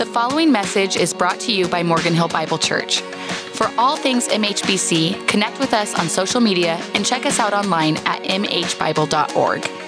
The following message is brought to you by Morgan Hill Bible Church. For all things MHBC, connect with us on social media and check us out online at mhbible.org.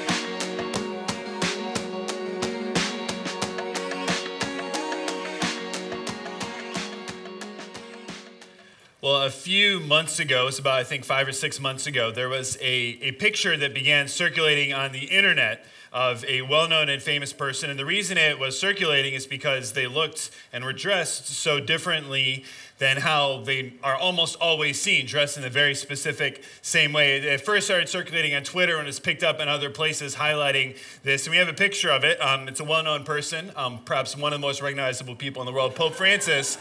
a few months ago, it's about, I think, five or six months ago, there was a, a picture that began circulating on the internet of a well known and famous person. And the reason it was circulating is because they looked and were dressed so differently than how they are almost always seen, dressed in a very specific same way. It first started circulating on Twitter and was picked up in other places highlighting this. And we have a picture of it. Um, it's a well known person, um, perhaps one of the most recognizable people in the world, Pope Francis.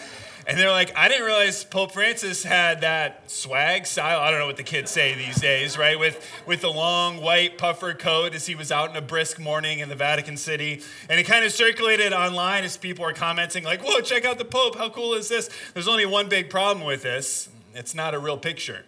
And they're like, I didn't realize Pope Francis had that swag style. I don't know what the kids say these days, right? With with the long white puffer coat as he was out in a brisk morning in the Vatican City. And it kind of circulated online as people were commenting, like, whoa, check out the Pope. How cool is this? There's only one big problem with this. It's not a real picture.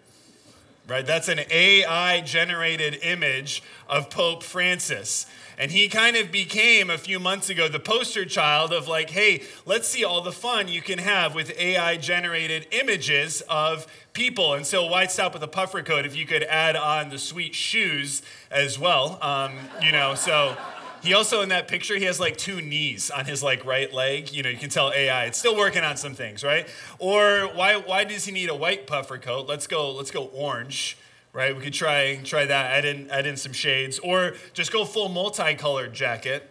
Right? That's an AI generated image of Pope Francis. And he kind of became a few months ago the poster child of like, hey, let's see all the fun you can have with AI generated images of people. And so why stop with a puffer coat if you could add on the sweet shoes as well? Um, you know, so he also in that picture he has like two knees on his like right leg. You know, you can tell AI it's still working on some things, right? Or why why does he need a white puffer coat? Let's go let's go orange right? We could try try that, add in add in some shades, or just go full multicolored jacket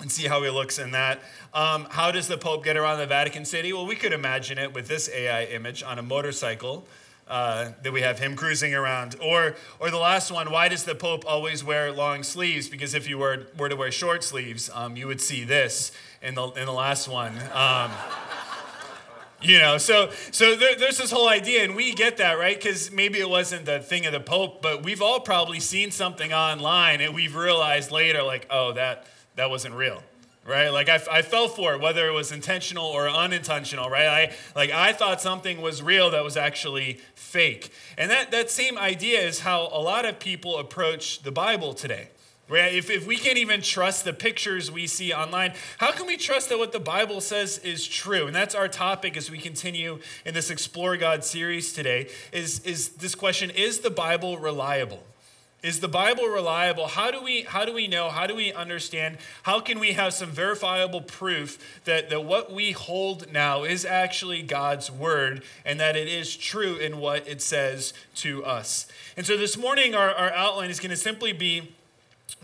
and see how he looks in that. Um, how does the Pope get around the Vatican City? Well, we could imagine it with this AI image on a motorcycle. Uh, that we have him cruising around. Or, or the last one, why does the Pope always wear long sleeves? Because if you were, were to wear short sleeves, um, you would see this in the, in the last one. Um, you know so so there, there's this whole idea and we get that right because maybe it wasn't the thing of the pope but we've all probably seen something online and we've realized later like oh that that wasn't real right like I, I fell for it whether it was intentional or unintentional right i like i thought something was real that was actually fake and that that same idea is how a lot of people approach the bible today Right? If, if we can't even trust the pictures we see online, how can we trust that what the Bible says is true? And that's our topic as we continue in this Explore God series today is, is this question Is the Bible reliable? Is the Bible reliable? How do we how do we know? How do we understand? How can we have some verifiable proof that, that what we hold now is actually God's word and that it is true in what it says to us? And so this morning our, our outline is going to simply be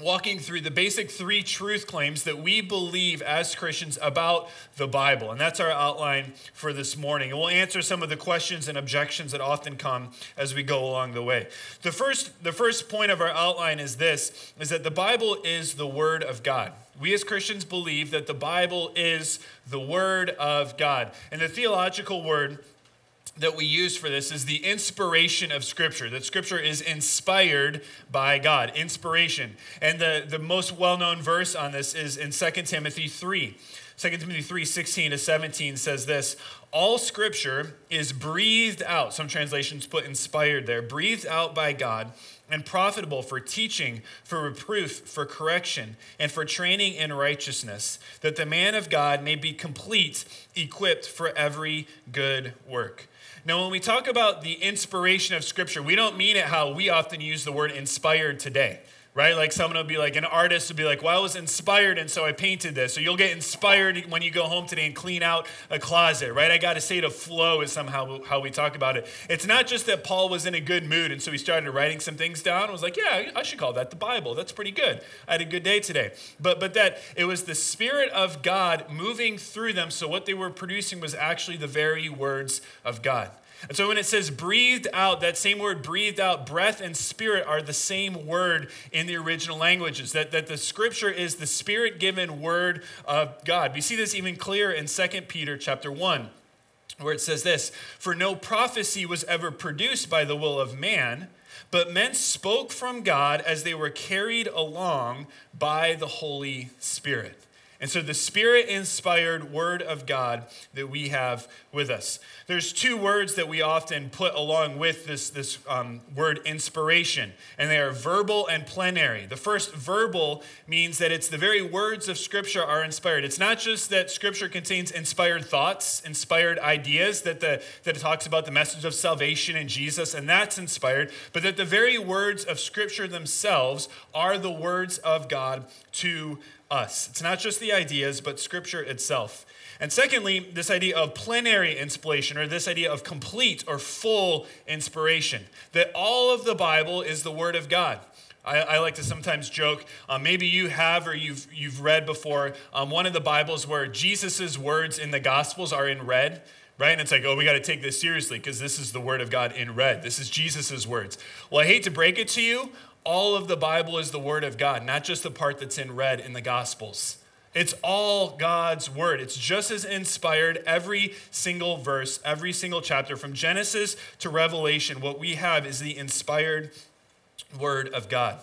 walking through the basic three truth claims that we believe as Christians about the Bible. And that's our outline for this morning. And we'll answer some of the questions and objections that often come as we go along the way. The first, the first point of our outline is this is that the Bible is the Word of God. We as Christians believe that the Bible is the Word of God. And the theological word that we use for this is the inspiration of Scripture, that Scripture is inspired by God. Inspiration. And the, the most well known verse on this is in 2 Timothy 3. 2 Timothy 3 16 to 17 says this All Scripture is breathed out. Some translations put inspired there, breathed out by God and profitable for teaching, for reproof, for correction, and for training in righteousness, that the man of God may be complete, equipped for every good work. Now, when we talk about the inspiration of Scripture, we don't mean it how we often use the word inspired today right? Like someone will be like, an artist would be like, well, I was inspired and so I painted this. So you'll get inspired when you go home today and clean out a closet, right? I got to say to flow is somehow how we talk about it. It's not just that Paul was in a good mood and so he started writing some things down and was like, yeah, I should call that the Bible. That's pretty good. I had a good day today. But, but that it was the Spirit of God moving through them. So what they were producing was actually the very words of God. And so when it says breathed out, that same word breathed out, breath and spirit are the same word in the original languages. That, that the scripture is the spirit given word of God. We see this even clearer in 2 Peter chapter 1, where it says this For no prophecy was ever produced by the will of man, but men spoke from God as they were carried along by the Holy Spirit. And so the spirit inspired word of God that we have with us. There's two words that we often put along with this, this um, word inspiration, and they are verbal and plenary. The first verbal means that it's the very words of Scripture are inspired. It's not just that Scripture contains inspired thoughts, inspired ideas, that, the, that it talks about the message of salvation in Jesus, and that's inspired, but that the very words of Scripture themselves are the words of God to us. It's not just the ideas, but Scripture itself. And secondly, this idea of plenary inspiration, or this idea of complete or full inspiration, that all of the Bible is the Word of God. I, I like to sometimes joke, uh, maybe you have or you've, you've read before um, one of the Bibles where Jesus' words in the Gospels are in red right? And it's like, oh, we got to take this seriously because this is the word of God in red. This is Jesus' words. Well, I hate to break it to you, all of the Bible is the Word of God, not just the part that's in red in the Gospels. It's all God's Word. It's just as inspired, every single verse, every single chapter, from Genesis to Revelation. What we have is the inspired Word of God.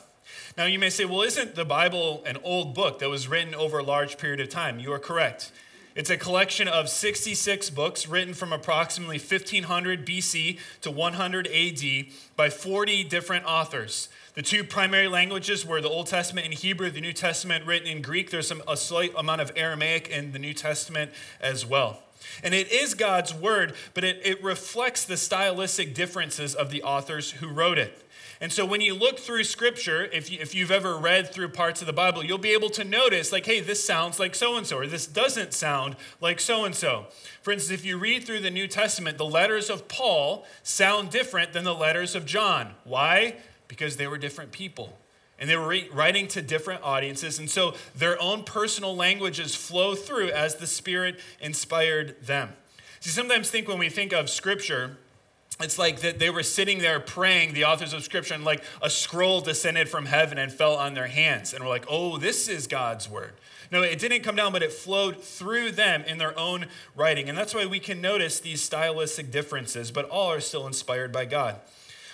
Now, you may say, well, isn't the Bible an old book that was written over a large period of time? You are correct. It's a collection of 66 books written from approximately 1500 BC to 100 AD by 40 different authors. The two primary languages were the Old Testament in Hebrew, the New Testament written in Greek. There's some, a slight amount of Aramaic in the New Testament as well. And it is God's word, but it, it reflects the stylistic differences of the authors who wrote it. And so when you look through scripture, if, you, if you've ever read through parts of the Bible, you'll be able to notice, like, hey, this sounds like so and so, or this doesn't sound like so and so. For instance, if you read through the New Testament, the letters of Paul sound different than the letters of John. Why? because they were different people and they were writing to different audiences. And so their own personal languages flow through as the Spirit inspired them. See, sometimes think when we think of Scripture, it's like that they were sitting there praying, the authors of Scripture, and like a scroll descended from heaven and fell on their hands. And we're like, oh, this is God's word. No, it didn't come down, but it flowed through them in their own writing. And that's why we can notice these stylistic differences, but all are still inspired by God.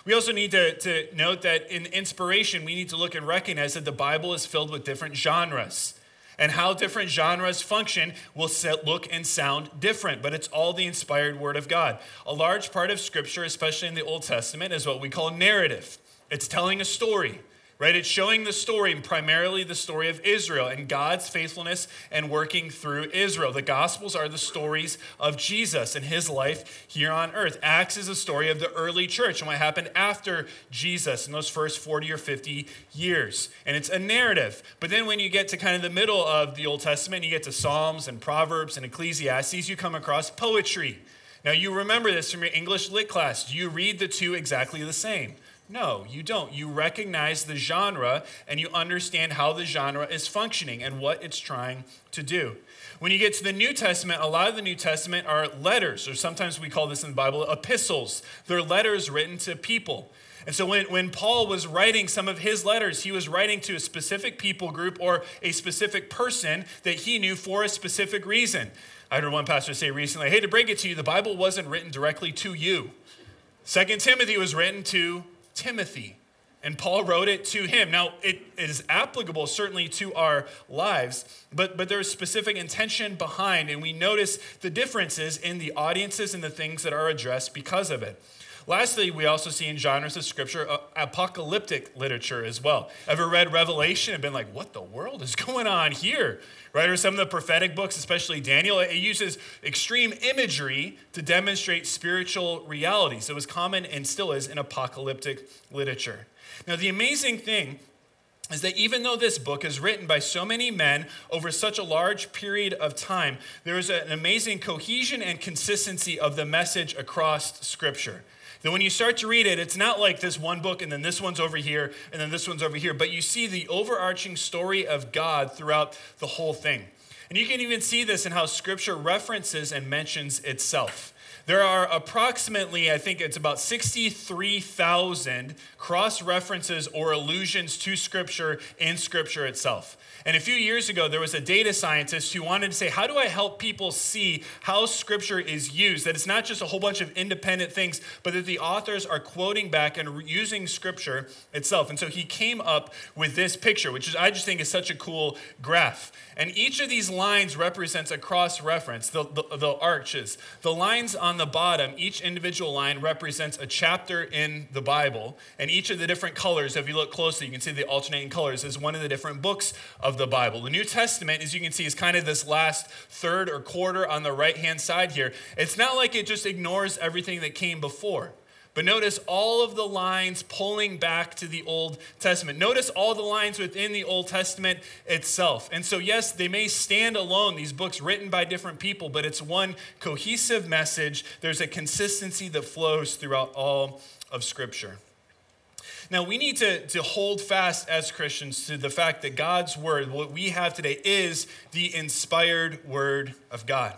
We also need to, to note that in inspiration, we need to look and recognize that the Bible is filled with different genres. And how different genres function will look and sound different, but it's all the inspired Word of God. A large part of Scripture, especially in the Old Testament, is what we call narrative. It's telling a story right? It's showing the story, and primarily the story of Israel and God's faithfulness and working through Israel. The Gospels are the stories of Jesus and his life here on earth. Acts is a story of the early church and what happened after Jesus in those first 40 or 50 years. And it's a narrative. But then when you get to kind of the middle of the Old Testament, you get to Psalms and Proverbs and Ecclesiastes, you come across poetry. Now, you remember this from your English lit class. Do you read the two exactly the same? No, you don't. You recognize the genre and you understand how the genre is functioning and what it's trying to do. When you get to the New Testament, a lot of the New Testament are letters, or sometimes we call this in the Bible epistles. They're letters written to people. And so when, when Paul was writing some of his letters, he was writing to a specific people group or a specific person that he knew for a specific reason. I heard one pastor say recently, hate to break it to you, the Bible wasn't written directly to you. Second Timothy was written to Timothy. And Paul wrote it to him. Now, it is applicable certainly to our lives, but, but there's specific intention behind, and we notice the differences in the audiences and the things that are addressed because of it. Lastly, we also see in genres of scripture uh, apocalyptic literature as well. Ever read Revelation and been like, what the world is going on here? right? Or some of the prophetic books, especially Daniel, it uses extreme imagery to demonstrate spiritual realities. It was common and still is in apocalyptic literature. Now, the amazing thing is that even though this book is written by so many men over such a large period of time, there is an amazing cohesion and consistency of the message across Scripture. That when you start to read it, it's not like this one book and then this one's over here and then this one's over here, but you see the overarching story of God throughout the whole thing. And you can even see this in how scripture references and mentions itself. There are approximately, I think it's about 63,000 cross references or allusions to Scripture in Scripture itself. And a few years ago, there was a data scientist who wanted to say, How do I help people see how Scripture is used? That it's not just a whole bunch of independent things, but that the authors are quoting back and using Scripture itself. And so he came up with this picture, which is, I just think is such a cool graph. And each of these lines represents a cross reference, the, the, the arches. The lines on the bottom, each individual line represents a chapter in the Bible. And each of the different colors, if you look closely, you can see the alternating colors, is one of the different books of the Bible. The New Testament, as you can see, is kind of this last third or quarter on the right hand side here. It's not like it just ignores everything that came before. But notice all of the lines pulling back to the Old Testament. Notice all the lines within the Old Testament itself. And so, yes, they may stand alone, these books written by different people, but it's one cohesive message. There's a consistency that flows throughout all of Scripture. Now, we need to, to hold fast as Christians to the fact that God's Word, what we have today, is the inspired Word of God.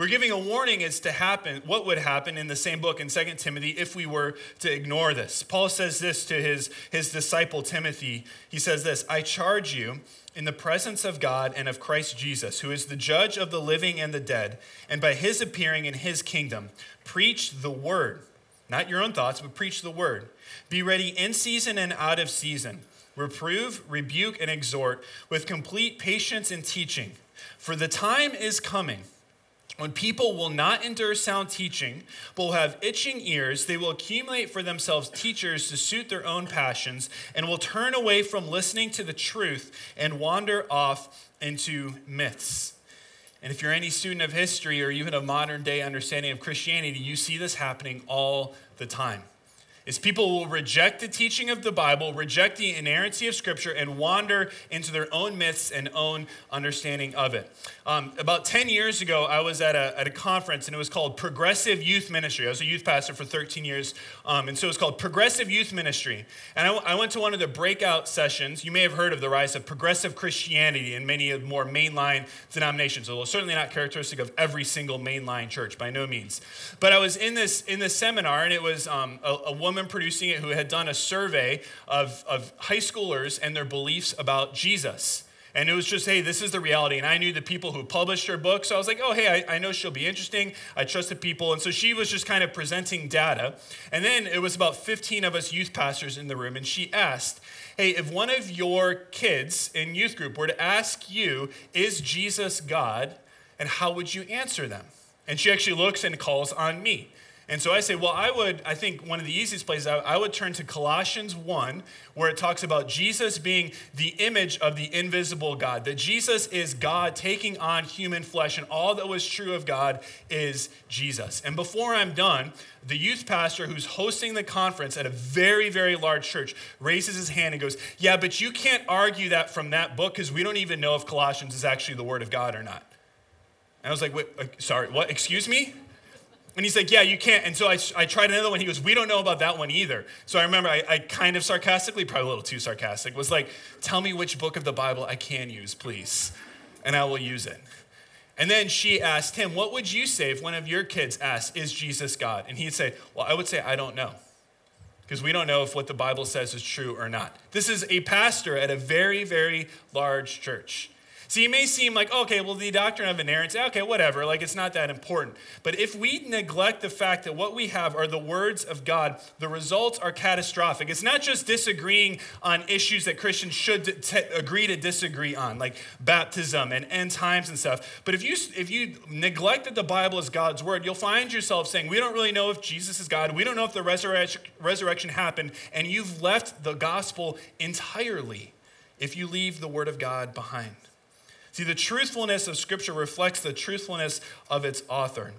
We're giving a warning as to happen, what would happen in the same book in 2 Timothy if we were to ignore this. Paul says this to his, his disciple Timothy. He says this I charge you in the presence of God and of Christ Jesus, who is the judge of the living and the dead, and by his appearing in his kingdom, preach the word. Not your own thoughts, but preach the word. Be ready in season and out of season. Reprove, rebuke, and exhort with complete patience and teaching. For the time is coming when people will not endure sound teaching, but will have itching ears, they will accumulate for themselves teachers to suit their own passions, and will turn away from listening to the truth and wander off into myths. And if you're any student of history or even a modern day understanding of Christianity, you see this happening all the time is people will reject the teaching of the Bible, reject the inerrancy of Scripture, and wander into their own myths and own understanding of it. Um, about 10 years ago, I was at a, at a conference, and it was called Progressive Youth Ministry. I was a youth pastor for 13 years, um, and so it was called Progressive Youth Ministry. And I, went to one of the breakout sessions. You may have heard of the rise of progressive Christianity in many of more mainline denominations, although certainly not characteristic of every single mainline church, by no means. But I was in this, in this seminar, and it was um, a, a woman woman producing it who had done a survey of, of high schoolers and their beliefs about Jesus. And it was just, hey, this is the reality. And I knew the people who published her book. So I was like, oh, hey, I, I, know she'll be interesting. I trust the people. And so she was just kind of presenting data. And then it was about 15 of us youth pastors in the room. And she asked, hey, if one of your kids in youth group were to ask you, is Jesus God? And how would you answer them? And she actually looks and calls on me. And so I say, well, I would, I think one of the easiest places, I, I would turn to Colossians 1, where it talks about Jesus being the image of the invisible God, that Jesus is God taking on human flesh, and all that was true of God is Jesus. And before I'm done, the youth pastor who's hosting the conference at a very, very large church raises his hand and goes, Yeah, but you can't argue that from that book because we don't even know if Colossians is actually the Word of God or not. And I was like, Wait, uh, sorry, what? Excuse me? And he's like, Yeah, you can't. And so I, I tried another one. He goes, We don't know about that one either. So I remember I, I kind of sarcastically, probably a little too sarcastic, was like, Tell me which book of the Bible I can use, please, and I will use it. And then she asked him, What would you say if one of your kids asked, Is Jesus God? And he'd say, Well, I would say, I don't know. Because we don't know if what the Bible says is true or not. This is a pastor at a very, very large church. See, you may seem like, okay, well, the doctrine of inerrancy, okay, whatever, like it's not that important. But if we neglect the fact that what we have are the words of God, the results are catastrophic. It's not just disagreeing on issues that Christians should t- agree to disagree on, like baptism and end times and stuff. But if you if you neglect that the Bible is God's word, you'll find yourself saying, we don't really know if Jesus is God. We don't know if the resurrection, resurrection happened, and you've left the gospel entirely if you leave the word of God behind. See, the truthfulness of Scripture reflects the truthfulness of its author.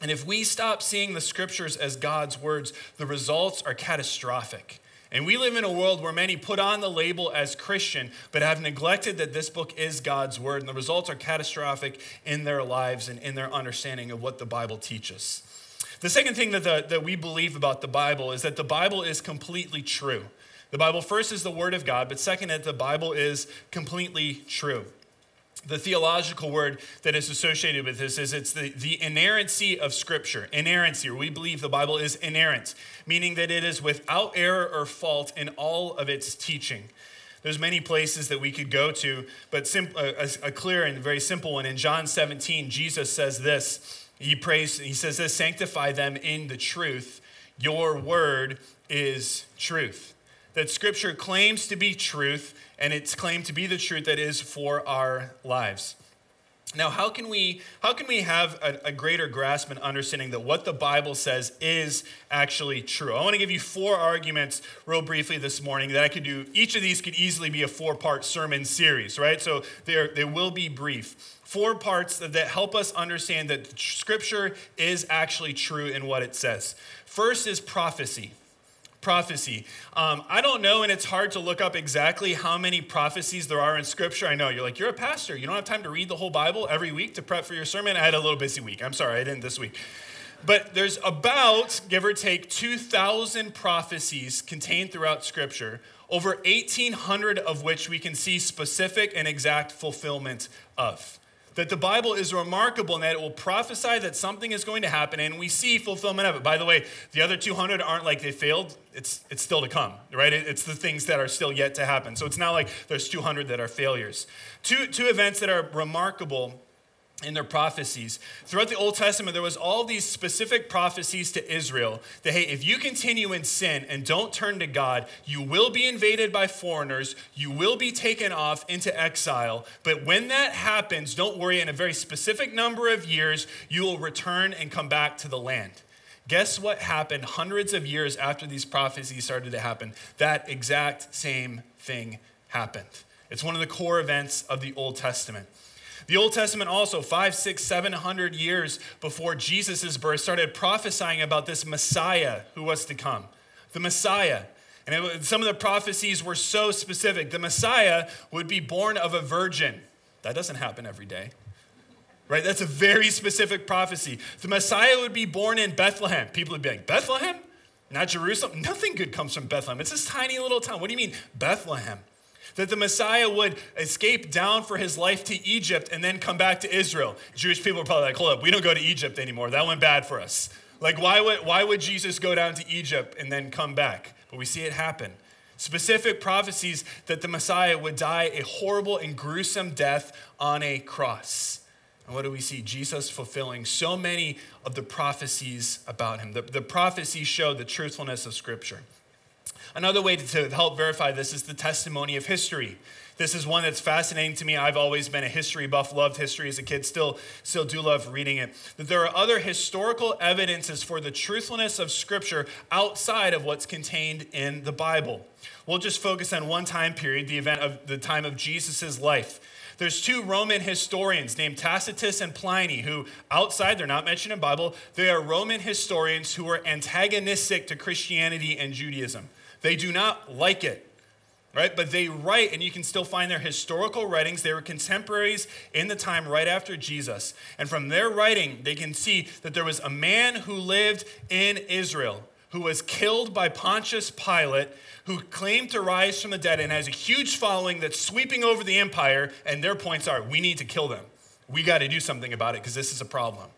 And if we stop seeing the Scriptures as God's words, the results are catastrophic. And we live in a world where many put on the label as Christian, but have neglected that this book is God's word. And the results are catastrophic in their lives and in their understanding of what the Bible teaches. The second thing that, the, that we believe about the Bible is that the Bible is completely true. The Bible, first, is the Word of God, but second, that the Bible is completely true. The theological word that is associated with this is it's the, the inerrancy of Scripture. Inerrancy, we believe the Bible is inerrant, meaning that it is without error or fault in all of its teaching. There's many places that we could go to, but sim- a, a clear and very simple one. In John 17, Jesus says this. He prays, he says this, sanctify them in the truth. Your word is truth. That scripture claims to be truth, and it's claimed to be the truth that is for our lives. Now, how can we how can we have a, a, greater grasp and understanding that what the Bible says is actually true? I want to give you four arguments real briefly this morning that I could do. Each of these could easily be a four-part sermon series, right? So they they will be brief. Four parts that help us understand that Scripture is actually true in what it says. First is prophecy prophecy. Um, I don't know, and it's hard to look up exactly how many prophecies there are in Scripture. I know you're like, you're a pastor. You don't have time to read the whole Bible every week to prep for your sermon. I had a little busy week. I'm sorry, I didn't this week. But there's about, give or take, 2,000 prophecies contained throughout Scripture, over 1,800 of which we can see specific and exact fulfillment of that the Bible is remarkable and that it will prophesy that something is going to happen, and we see fulfillment of it. By the way, the other 200 aren't like they failed, it's, it's still to come, right? It's the things that are still yet to happen. So it's not like there's 200 that are failures. Two, two events that are remarkable in their prophecies. Throughout the Old Testament, there was all these specific prophecies to Israel that, hey, if you continue in sin and don't turn to God, you will be invaded by foreigners, you will be taken off into exile. But when that happens, don't worry, in a very specific number of years, you will return and come back to the land. Guess what happened hundreds of years after these prophecies started to happen? That exact same thing happened. It's one of the core events of the Old Testament. The Old Testament also, five, six, seven hundred years before Jesus' birth, started prophesying about this Messiah who was to come. The Messiah. And it, some of the prophecies were so specific. The Messiah would be born of a virgin. That doesn't happen every day. Right? That's a very specific prophecy. The Messiah would be born in Bethlehem. People would be like, Bethlehem? Not Jerusalem? Nothing good comes from Bethlehem. It's this tiny little town. What do you mean, Bethlehem? That the Messiah would escape down for his life to Egypt and then come back to Israel. Jewish people are probably like, hold up, we don't go to Egypt anymore. That went bad for us. Like, why would, why would Jesus go down to Egypt and then come back? But we see it happen. Specific prophecies that the Messiah would die a horrible and gruesome death on a cross. And what do we see? Jesus fulfilling so many of the prophecies about him. The, the prophecies show the truthfulness of Scripture. Another way to help verify this is the testimony of history. This is one that's fascinating to me. I've always been a history buff, loved history as a kid, still, still do love reading it. That there are other historical evidences for the truthfulness of Scripture outside of what's contained in the Bible. We'll just focus on one time period, the event of the time of Jesus' life. There's two Roman historians named Tacitus and Pliny who, outside, they're not mentioned in Bible, they are Roman historians who were antagonistic to Christianity and Judaism. They do not like it, right? But they write, and you can still find their historical writings. They were contemporaries in the time right after Jesus. And from their writing, they can see that there was a man who lived in Israel who was killed by Pontius Pilate, who claimed to rise from the dead and has a huge following that's sweeping over the empire. And their points are we need to kill them. We got to do something about it because this is a problem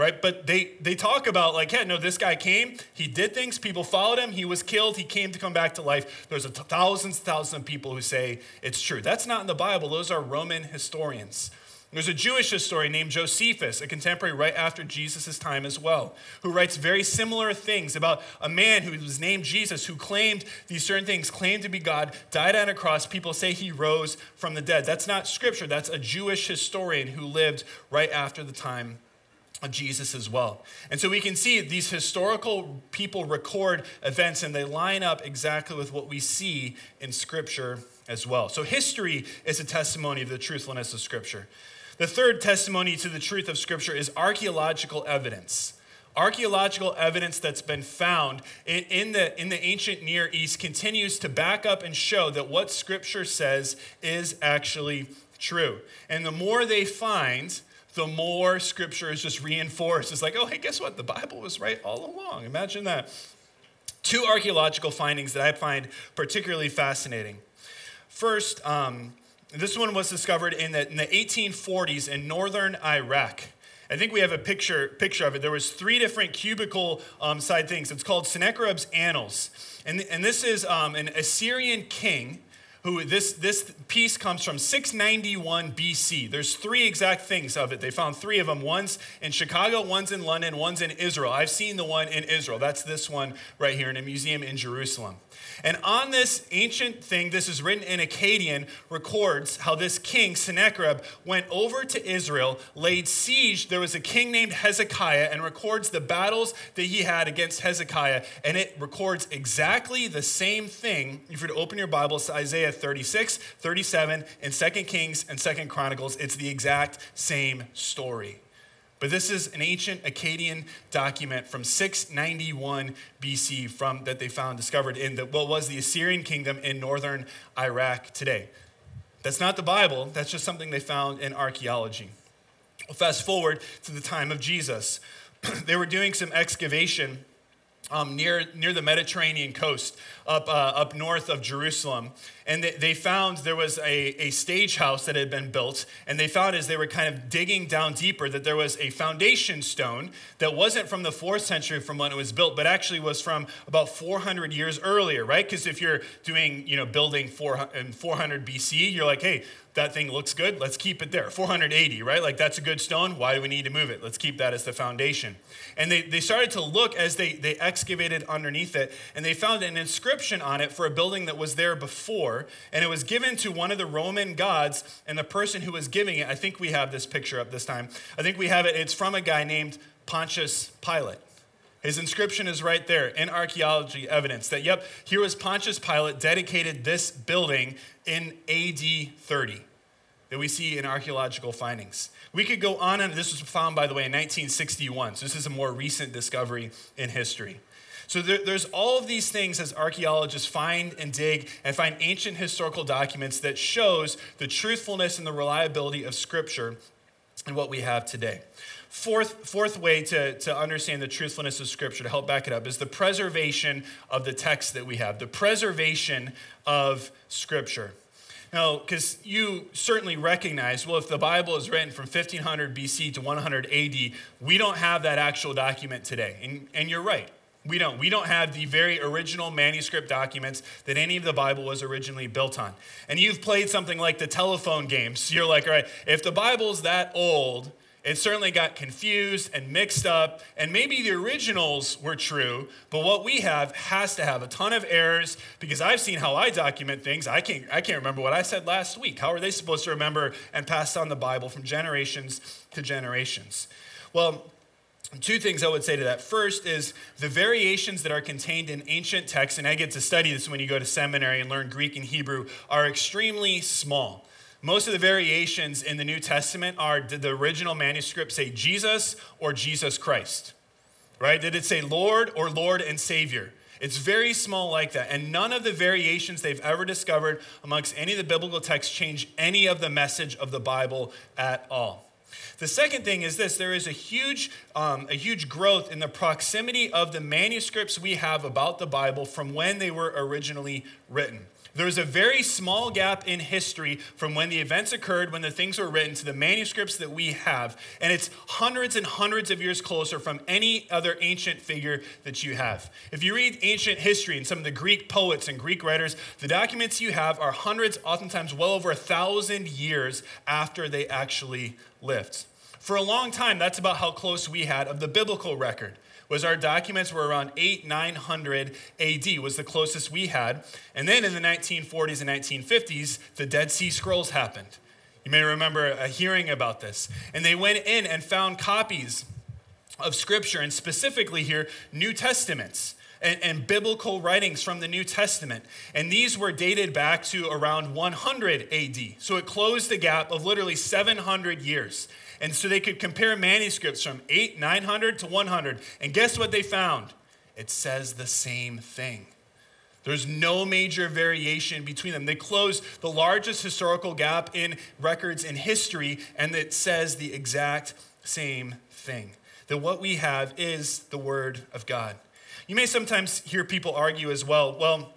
right? But they, they talk about, like, yeah, no, this guy came, he did things, people followed him, he was killed, he came to come back to life. There's a thousands thousands of people who say it's true. That's not in the Bible, those are Roman historians. There's a Jewish historian named Josephus, a contemporary right after Jesus' time as well, who writes very similar things about a man who was named Jesus, who claimed these certain things, claimed to be God, died on a cross. People say he rose from the dead. That's not scripture, that's a Jewish historian who lived right after the time Jesus as well. And so we can see these historical people record events and they line up exactly with what we see in Scripture as well. So history is a testimony of the truthfulness of Scripture. The third testimony to the truth of Scripture is archaeological evidence. Archaeological evidence that's been found in, the, in the ancient Near East continues to back up and show that what Scripture says is actually true. And the more they find, the more scripture is just reinforced. It's like, oh, hey, guess what? The Bible was right all along. Imagine that. Two archaeological findings that I find particularly fascinating. First, um, This one was discovered in the, in the 1840s in northern Iraq. I think we have a picture, picture of it. There was three different cubicle um, side things. It's called Sennacherib's Annals. And, and this is um, an Assyrian king who this, this piece comes from 691 BC. There's three exact things of it. They found three of them. One's in Chicago, one's in London, one's in Israel. I've seen the one in Israel. That's this one right here in a museum in Jerusalem. And on this ancient thing, this is written in Akkadian, records how this king, Sennacherib, went over to Israel, laid siege. There was a king named Hezekiah, and records the battles that he had against Hezekiah. And it records exactly the same thing. If you were to open your Bibles to Isaiah 36, 37, and 2 Kings and 2 Chronicles, it's the exact same story. But this is an ancient Akkadian document from 691 BC from, that they found discovered in the, what was the Assyrian kingdom in northern Iraq today. That's not the Bible, that's just something they found in archaeology. Well, fast forward to the time of Jesus. they were doing some excavation um, near, near the Mediterranean coast, up, uh, up north of Jerusalem. And they, found there was a, a stage house that had been built. And they found as they were kind of digging down deeper that there was a foundation stone that wasn't from the fourth century from when it was built, but actually was from about 400 years earlier, right? Because if you're doing, you know, building 400, 400 BC, you're like, hey, that thing looks good, let's keep it there. 480, right? Like that's a good stone. Why do we need to move it? Let's keep that as the foundation. And they, they started to look as they, they excavated underneath it, and they found an inscription on it for a building that was there before. And it was given to one of the Roman gods, and the person who was giving it, I think we have this picture up this time. I think we have it. It's from a guy named Pontius Pilate. His inscription is right there in archaeology evidence that, yep, here was Pontius Pilate dedicated this building in AD 30 that we see in archaeological findings. We could go on, and this was found, by the way, in 1961. So this is a more recent discovery in history. So there, there's all of these things as archaeologists find and dig and find ancient historical documents that shows the truthfulness and the reliability of Scripture and what we have today. Fourth, fourth way to, to understand the truthfulness of Scripture, to help back it up, is the preservation of the text that we have, the preservation of Scripture. Now, because you certainly recognize, well, if the Bible is written from 1500 BC to 100 AD, we don't have that actual document today. And, and you're right. We don't. We don't have the very original manuscript documents that any of the Bible was originally built on. And you've played something like the telephone games. You're like, all right, if the Bible's that old, it certainly got confused and mixed up, and maybe the originals were true, but what we have has to have a ton of errors because I've seen how I document things. I can't, I can't remember what I said last week. How are they supposed to remember and pass on the Bible from generations to generations? Well, two things I would say to that. First is the variations that are contained in ancient texts, and I get to study this when you go to seminary and learn Greek and Hebrew, are extremely small. Most of the variations in the New Testament are did the original manuscript say Jesus or Jesus Christ? Right? Did it say Lord or Lord and Savior? It's very small like that. And none of the variations they've ever discovered amongst any of the biblical texts change any of the message of the Bible at all. The second thing is this there is a huge, um, a huge growth in the proximity of the manuscripts we have about the Bible from when they were originally written. There's a very small gap in history from when the events occurred, when the things were written, to the manuscripts that we have. And it's hundreds and hundreds of years closer from any other ancient figure that you have. If you read ancient history and some of the Greek poets and Greek writers, the documents you have are hundreds, oftentimes well over a thousand years after they actually lived. For a long time, that's about how close we had of the biblical record was our documents were around 8 900 AD was the closest we had. And then in the 1940s and 1950s, the Dead Sea Scrolls happened. You may remember hearing about this. And they went in and found copies of scripture and specifically here New Testaments. And, and, biblical writings from the New Testament. And these were dated back to around 100 AD. So it closed the gap of literally 700 years. And so they could compare manuscripts from 8, 900 to 100. And guess what they found? It says the same thing. There's no major variation between them. They close the largest historical gap in records in history, and it says the exact same thing that what we have is the Word of God. You may sometimes hear people argue as well, well,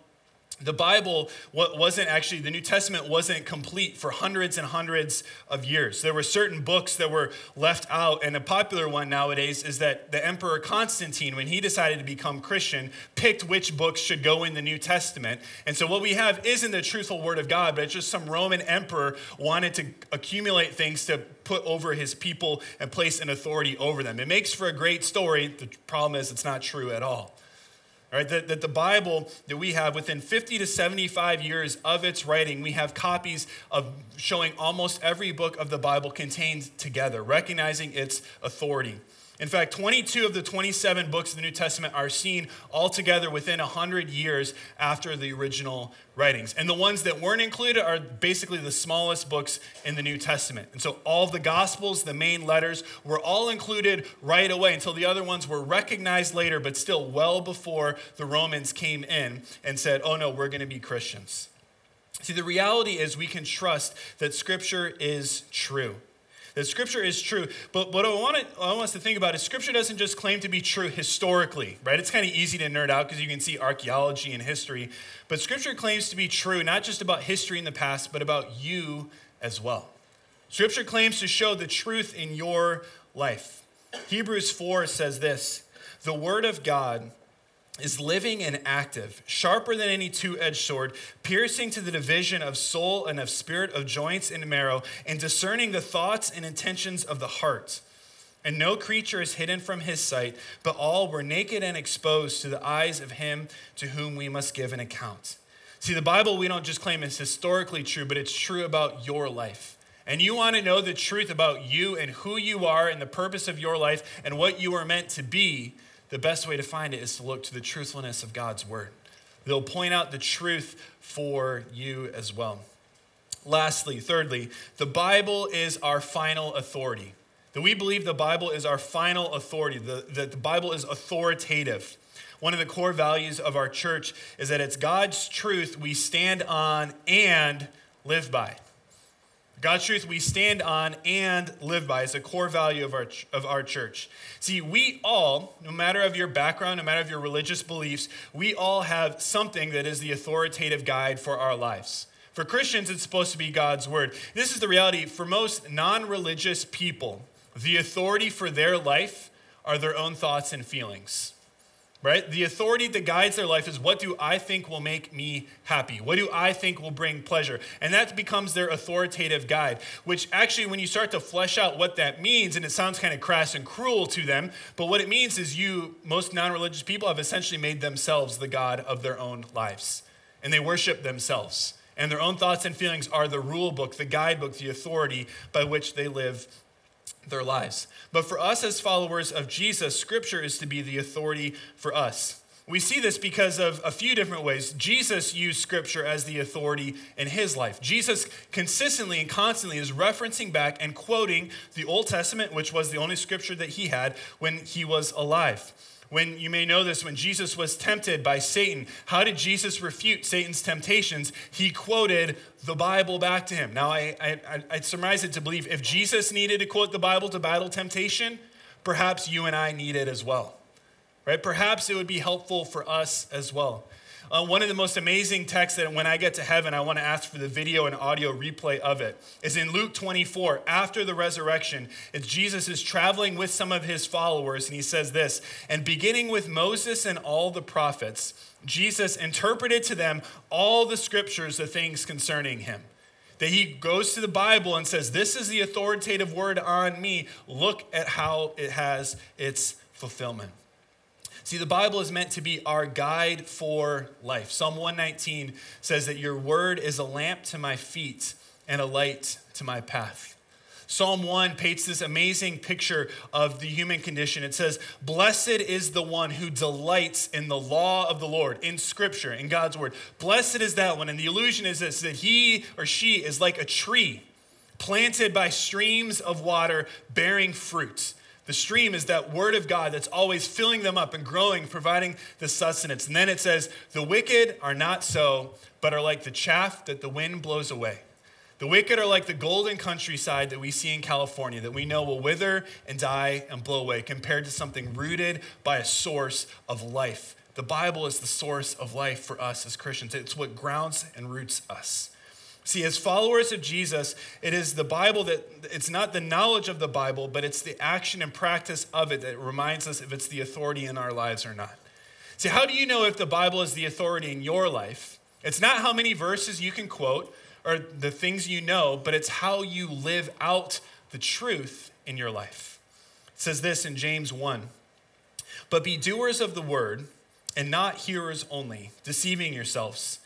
the Bible wasn't actually, the New Testament wasn't complete for hundreds and hundreds of years. There were certain books that were left out, and a popular one nowadays is that the Emperor Constantine, when he decided to become Christian, picked which books should go in the New Testament. And so what we have isn't the truthful Word of God, but it's just some Roman emperor wanted to accumulate things to put over his people and place an authority over them. It makes for a great story. The problem is it's not true at all. That, that the Bible that we have within 50 to 75 years of its writing, we have copies of showing almost every book of the Bible contained together, recognizing its authority. In fact, 22 of the 27 books of the New Testament are seen all together within 100 years after the original writings. And the ones that weren't included are basically the smallest books in the New Testament. And so all the Gospels, the main letters, were all included right away until the other ones were recognized later, but still well before the Romans came in and said, oh no, we're going to be Christians. See, the reality is we can trust that Scripture is true that Scripture is true. But what I want, to, I want us to think about is Scripture doesn't just claim to be true historically, right? It's kind of easy to nerd out because you can see archaeology and history. But Scripture claims to be true not just about history in the past, but about you as well. Scripture claims to show the truth in your life. Hebrews 4 says this The Word of God is living and active, sharper than any two edged sword, piercing to the division of soul and of spirit, of joints and marrow, and discerning the thoughts and intentions of the heart. And no creature is hidden from his sight, but all were naked and exposed to the eyes of him to whom we must give an account. See, the Bible we don't just claim is historically true, but it's true about your life. And you want to know the truth about you and who you are and the purpose of your life and what you are meant to be the best way to find it is to look to the truthfulness of God's word. They'll point out the truth for you as well. Lastly, thirdly, the Bible is our final authority. That we believe the Bible is our final authority, that the Bible is authoritative. One of the core values of our church is that it's God's truth we stand on and live by. God's truth we stand on and live by is a core value of our, of our church. See, we all, no matter of your background, no matter of your religious beliefs, we all have something that is the authoritative guide for our lives. For Christians, it's supposed to be God's word. This is the reality for most non religious people. The authority for their life are their own thoughts and feelings right? The authority that guides their life is what do I think will make me happy? What do I think will bring pleasure? And that becomes their authoritative guide, which actually, when you start to flesh out what that means, and it sounds kind of crass and cruel to them, but what it means is you, most non religious people, have essentially made themselves the God of their own lives, and they worship themselves. And their own thoughts and feelings are the rule book, the guidebook, the authority by which they live their lives. But for us as followers of Jesus, Scripture is to be the authority for us. We see this because of a few different ways. Jesus used Scripture as the authority in his life. Jesus consistently and constantly is referencing back and quoting the Old Testament, which was the only Scripture that he had when he was alive. When you may know this, when Jesus was tempted by Satan, how did Jesus refute Satan's temptations? He quoted the Bible back to him. Now, I, I, I'd surmise it to believe if Jesus needed to quote the Bible to battle temptation, perhaps you and I need it as well. Right? Perhaps it would be helpful for us as well. Uh, one of the most amazing texts that when I get to heaven, I want to ask for the video and audio replay of it is in Luke 24. After the resurrection, it's Jesus is traveling with some of his followers, and he says this And beginning with Moses and all the prophets, Jesus interpreted to them all the scriptures, the things concerning him that he goes to the Bible and says, This is the authoritative word on me. Look at how it has its fulfillment. See, the Bible is meant to be our guide for life. Psalm 119 says that your word is a lamp to my feet and a light to my path. Psalm 1 paints this amazing picture of the human condition. It says, Blessed is the one who delights in the law of the Lord, in Scripture, in God's Word. Blessed is that one. And the illusion is this that he or she is like a tree planted by streams of water bearing fruit. The stream is that word of God that's always filling them up and growing, providing the sustenance. And then it says, The wicked are not so, but are like the chaff that the wind blows away. The wicked are like the golden countryside that we see in California that we know will wither and die and blow away compared to something rooted by a source of life The Bible is the source of life for us as Christians, it's what grounds and roots us. See, as followers of Jesus, it is the Bible that it's not the knowledge of the Bible, but it's the action and practice of it that reminds us if it's the authority in our lives or not. See, how do you know if the Bible is the authority in your life? It's not how many verses you can quote or the things you know, but it's how you live out the truth in your life. It says this in James 1 But be doers of the word and not hearers only, deceiving yourselves.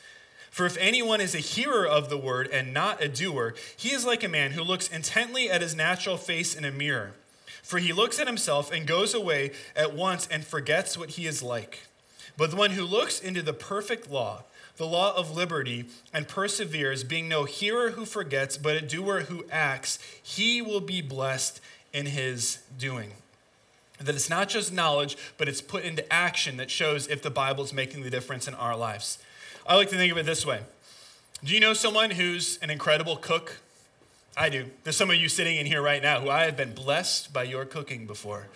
For if anyone is a hearer of the word and not a doer, he is like a man who looks intently at his natural face in a mirror. For he looks at himself and goes away at once and forgets what he is like. But the one who looks into the perfect law, the law of liberty, and perseveres, being no hearer who forgets, but a doer who acts, he will be blessed in his doing. That it's not just knowledge, but it's put into action that shows if the Bible is making the difference in our lives. I like to think of it this way Do you know someone who's an incredible cook? I do. There's some of you sitting in here right now who I have been blessed by your cooking before.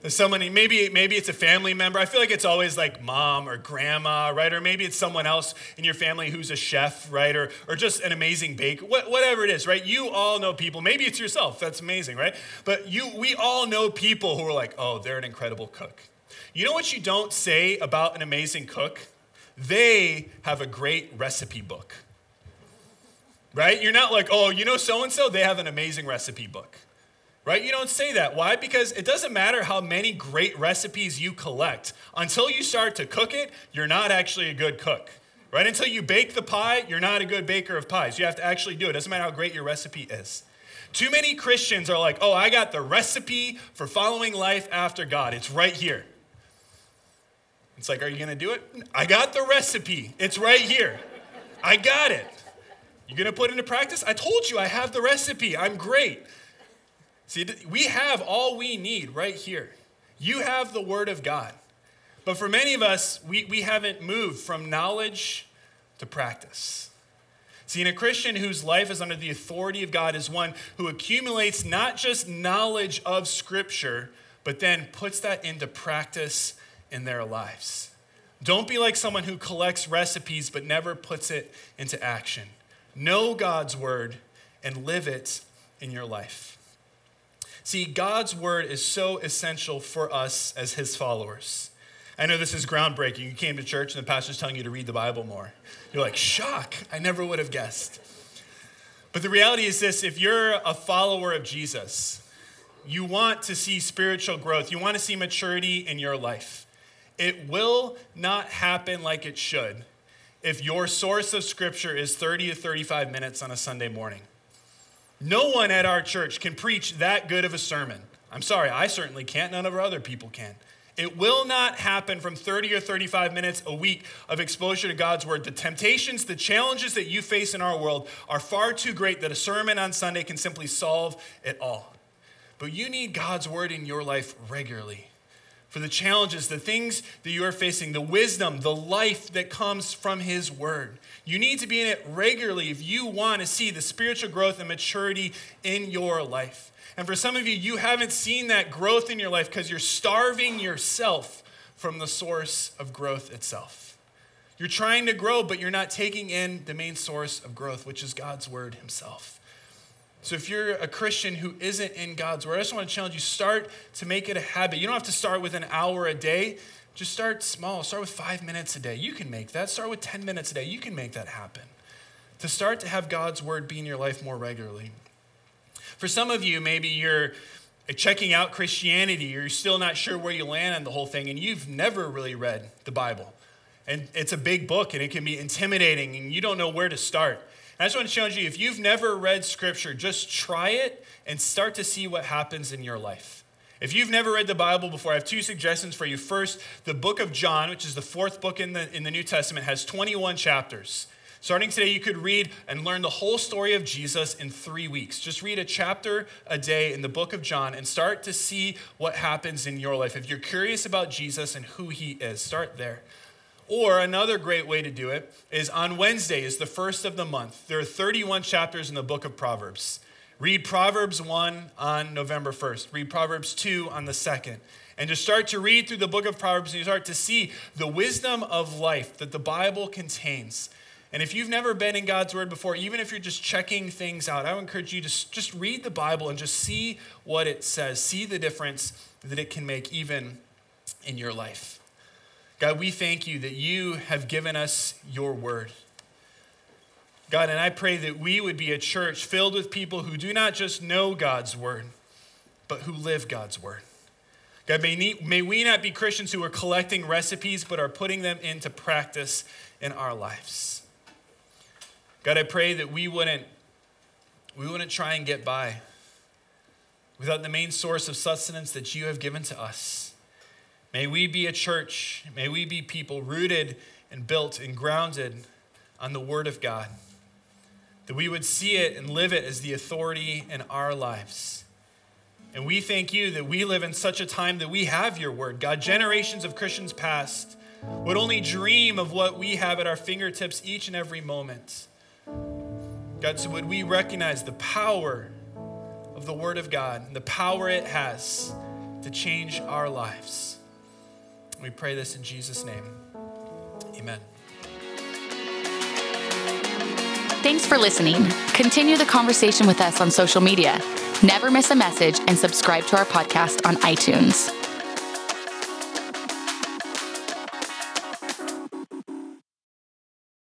There's someone, maybe, maybe it's a family member. I feel like it's always like mom or grandma, right? Or maybe it's someone else in your family who's a chef, right? Or, or just an amazing baker, whatever it is, right? You all know people. Maybe it's yourself. That's amazing, right? But you, we all know people who are like, oh, they're an incredible cook. You know what you don't say about an amazing cook? They have a great recipe book. Right? You're not like, oh, you know so and so, they have an amazing recipe book. Right? You don't say that. Why? Because it doesn't matter how many great recipes you collect. Until you start to cook it, you're not actually a good cook. Right? Until you bake the pie, you're not a good baker of pies. You have to actually do it. It doesn't matter how great your recipe is. Too many Christians are like, oh, I got the recipe for following life after God. It's right here. It's like, are you going to do it? I got the recipe. It's right here. I got it. You going to put it into practice? I told you I have the recipe. I'm great. See, we have all we need right here. You have the Word of God. But for many of us, we, we haven't moved from knowledge to practice. See, in a Christian whose life is under the authority of God is one who accumulates not just knowledge of Scripture, but then puts that into practice in their lives. Don't be like someone who collects recipes but never puts it into action. Know God's word and live it in your life. See, God's word is so essential for us as his followers. I know this is groundbreaking. You came to church and the pastor's telling you to read the Bible more. You're like, shock, I never would have guessed. But the reality is this if you're a follower of Jesus, you want to see spiritual growth, you want to see maturity in your life. It will not happen like it should if your source of scripture is 30 to 35 minutes on a Sunday morning. No one at our church can preach that good of a sermon. I'm sorry, I certainly can't. None of our other people can. It will not happen from 30 or 35 minutes a week of exposure to God's word. The temptations, the challenges that you face in our world are far too great that a sermon on Sunday can simply solve it all. But you need God's word in your life regularly for the challenges, the things that you are facing, the wisdom, the life that comes from His Word. You need to be in it regularly if you want to see the spiritual growth and maturity in your life. And for some of you, you haven't seen that growth in your life because you're starving yourself from the source of growth itself. You're trying to grow, but you're not taking in the main source of growth, which is God's Word Himself. So if you're a Christian who isn't in God's word, I just want to challenge you start to make it a habit. You don't have to start with an hour a day. Just start small. Start with five minutes a day. You can make that. Start with 10 minutes a day. You can make that happen. To start to have God's word be in your life more regularly. For some of you, maybe you're checking out Christianity, or you're still not sure where you land on the whole thing, and you've never really read the Bible. And it's a big book, and it can be intimidating, and you don't know where to start. I just want to challenge you if you've never read scripture, just try it and start to see what happens in your life. If you've never read the Bible before, I have two suggestions for you. First, the book of John, which is the fourth book in the, in the New Testament, has 21 chapters. Starting today, you could read and learn the whole story of Jesus in three weeks. Just read a chapter a day in the book of John and start to see what happens in your life. If you're curious about Jesus and who he is, start there. Or another great way to do it is on Wednesday is the first of the month. There are 31 chapters in the book of Proverbs. Read Proverbs 1 on November 1st. Read Proverbs 2 on the 2nd. And just start to read through the book of Proverbs and you start to see the wisdom of life that the Bible contains. And if you've never been in God's Word before, even if you're just checking things out, I would encourage you to just read the Bible and just see what it says. See the difference that it can make even in your life. God, we thank you that you have given us your Word. God, and I pray that we would be a church filled with people who do not just know God's word, but who live God's word. God, may, may we not be Christians who are collecting recipes, but are putting them into practice in our lives. God, I pray that we wouldn't, we wouldn't try and get by without the main source of sustenance that you have given to us. May we be a church, may we be people rooted and built and grounded on the Word of God that we would see it and live it as the authority in our lives. And we thank you that we live in such a time that we have your word. God, generations of Christians past would only dream of what we have at our fingertips each and every moment. God, so would we recognize the power of the word of God, and the power it has to change our lives. We pray this in Jesus' name. Amen. Thanks for listening. Continue the conversation with us on social media. Never miss a message and subscribe to our podcast on iTunes.